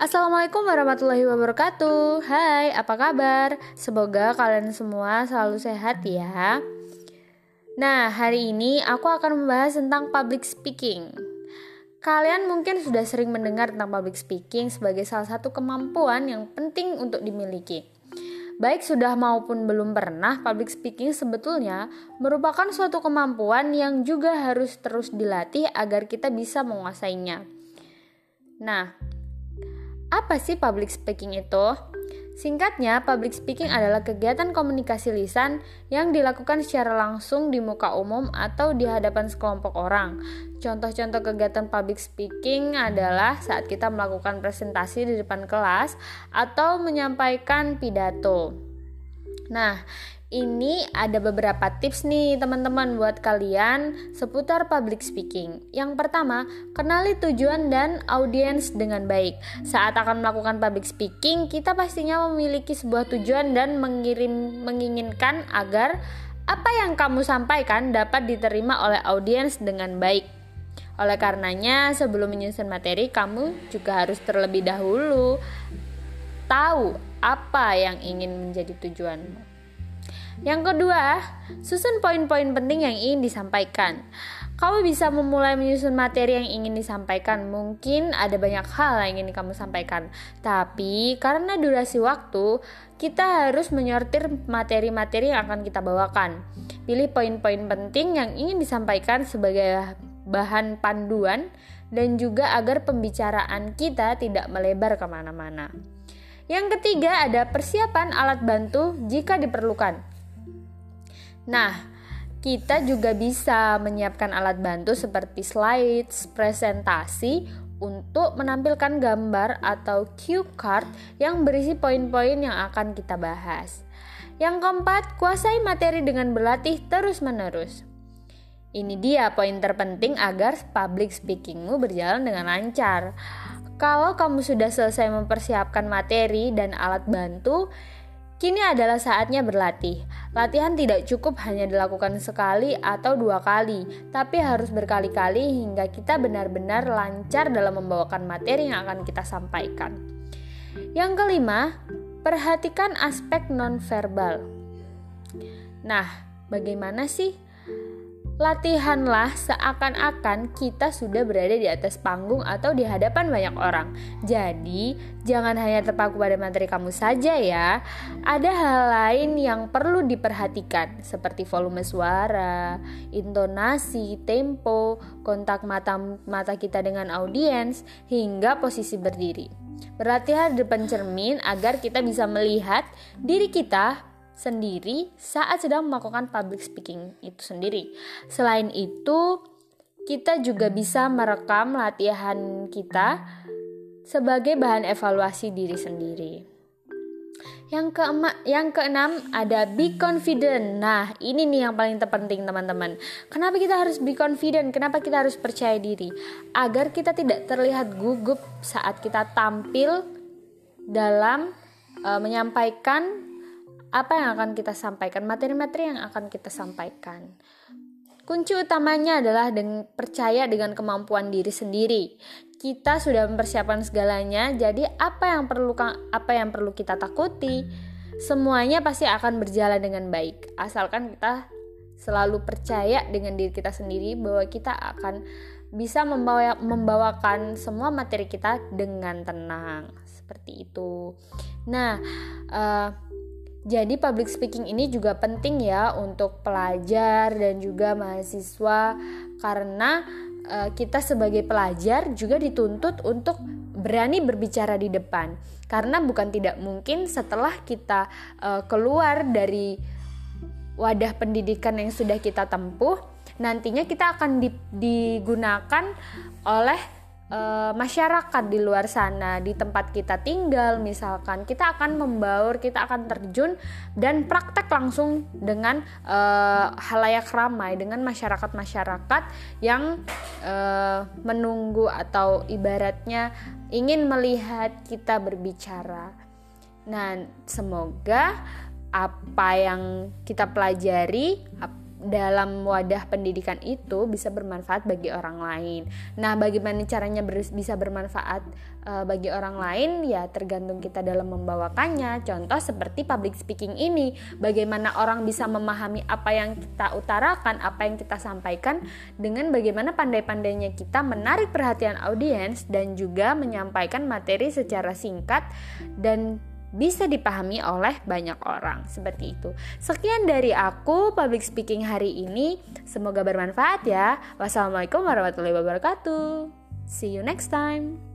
Assalamualaikum warahmatullahi wabarakatuh Hai, apa kabar? Semoga kalian semua selalu sehat ya Nah, hari ini aku akan membahas tentang public speaking Kalian mungkin sudah sering mendengar tentang public speaking sebagai salah satu kemampuan yang penting untuk dimiliki Baik sudah maupun belum pernah, public speaking sebetulnya merupakan suatu kemampuan yang juga harus terus dilatih agar kita bisa menguasainya. Nah, apa sih public speaking itu? Singkatnya, public speaking adalah kegiatan komunikasi lisan yang dilakukan secara langsung di muka umum atau di hadapan sekelompok orang. Contoh-contoh kegiatan public speaking adalah saat kita melakukan presentasi di depan kelas atau menyampaikan pidato. Nah, ini ada beberapa tips nih teman-teman buat kalian seputar public speaking. Yang pertama, kenali tujuan dan audiens dengan baik. Saat akan melakukan public speaking, kita pastinya memiliki sebuah tujuan dan mengirim menginginkan agar apa yang kamu sampaikan dapat diterima oleh audiens dengan baik. Oleh karenanya, sebelum menyusun materi, kamu juga harus terlebih dahulu tahu apa yang ingin menjadi tujuanmu. Yang kedua, susun poin-poin penting yang ingin disampaikan. Kamu bisa memulai menyusun materi yang ingin disampaikan. Mungkin ada banyak hal yang ingin kamu sampaikan, tapi karena durasi waktu, kita harus menyortir materi-materi yang akan kita bawakan. Pilih poin-poin penting yang ingin disampaikan sebagai bahan panduan dan juga agar pembicaraan kita tidak melebar ke mana-mana. Yang ketiga ada persiapan alat bantu jika diperlukan. Nah, kita juga bisa menyiapkan alat bantu seperti slides, presentasi untuk menampilkan gambar atau cue card yang berisi poin-poin yang akan kita bahas. Yang keempat, kuasai materi dengan berlatih terus-menerus. Ini dia poin terpenting agar public speakingmu berjalan dengan lancar. Kalau kamu sudah selesai mempersiapkan materi dan alat bantu, Kini adalah saatnya berlatih. Latihan tidak cukup hanya dilakukan sekali atau dua kali, tapi harus berkali-kali hingga kita benar-benar lancar dalam membawakan materi yang akan kita sampaikan. Yang kelima, perhatikan aspek nonverbal. Nah, bagaimana sih Latihanlah seakan-akan kita sudah berada di atas panggung atau di hadapan banyak orang. Jadi, jangan hanya terpaku pada materi kamu saja ya. Ada hal lain yang perlu diperhatikan seperti volume suara, intonasi, tempo, kontak mata mata kita dengan audiens hingga posisi berdiri. Berlatih di depan cermin agar kita bisa melihat diri kita sendiri saat sedang melakukan public speaking itu sendiri. Selain itu, kita juga bisa merekam latihan kita sebagai bahan evaluasi diri sendiri. Yang keempat, yang keenam ada be confident. Nah, ini nih yang paling terpenting teman-teman. Kenapa kita harus be confident? Kenapa kita harus percaya diri? Agar kita tidak terlihat gugup saat kita tampil dalam uh, menyampaikan apa yang akan kita sampaikan, materi-materi yang akan kita sampaikan. Kunci utamanya adalah dengan percaya dengan kemampuan diri sendiri. Kita sudah mempersiapkan segalanya, jadi apa yang perlu apa yang perlu kita takuti? Semuanya pasti akan berjalan dengan baik, asalkan kita selalu percaya dengan diri kita sendiri bahwa kita akan bisa membawa, membawakan semua materi kita dengan tenang seperti itu. Nah, uh, jadi public speaking ini juga penting ya untuk pelajar dan juga mahasiswa karena uh, kita sebagai pelajar juga dituntut untuk berani berbicara di depan. Karena bukan tidak mungkin setelah kita uh, keluar dari wadah pendidikan yang sudah kita tempuh, nantinya kita akan digunakan oleh uh, masyarakat di luar sana di tempat kita tinggal misalkan kita akan membaur kita akan terjun dan praktek langsung dengan uh, halayak ramai dengan masyarakat masyarakat yang uh, menunggu atau ibaratnya ingin melihat kita berbicara. Nah semoga apa yang kita pelajari dalam wadah pendidikan itu bisa bermanfaat bagi orang lain. Nah, bagaimana caranya ber bisa bermanfaat uh, bagi orang lain ya tergantung kita dalam membawakannya. Contoh seperti public speaking ini, bagaimana orang bisa memahami apa yang kita utarakan, apa yang kita sampaikan dengan bagaimana pandai-pandainya kita menarik perhatian audiens dan juga menyampaikan materi secara singkat dan bisa dipahami oleh banyak orang. Seperti itu. Sekian dari aku public speaking hari ini. Semoga bermanfaat ya. Wassalamualaikum warahmatullahi wabarakatuh. See you next time.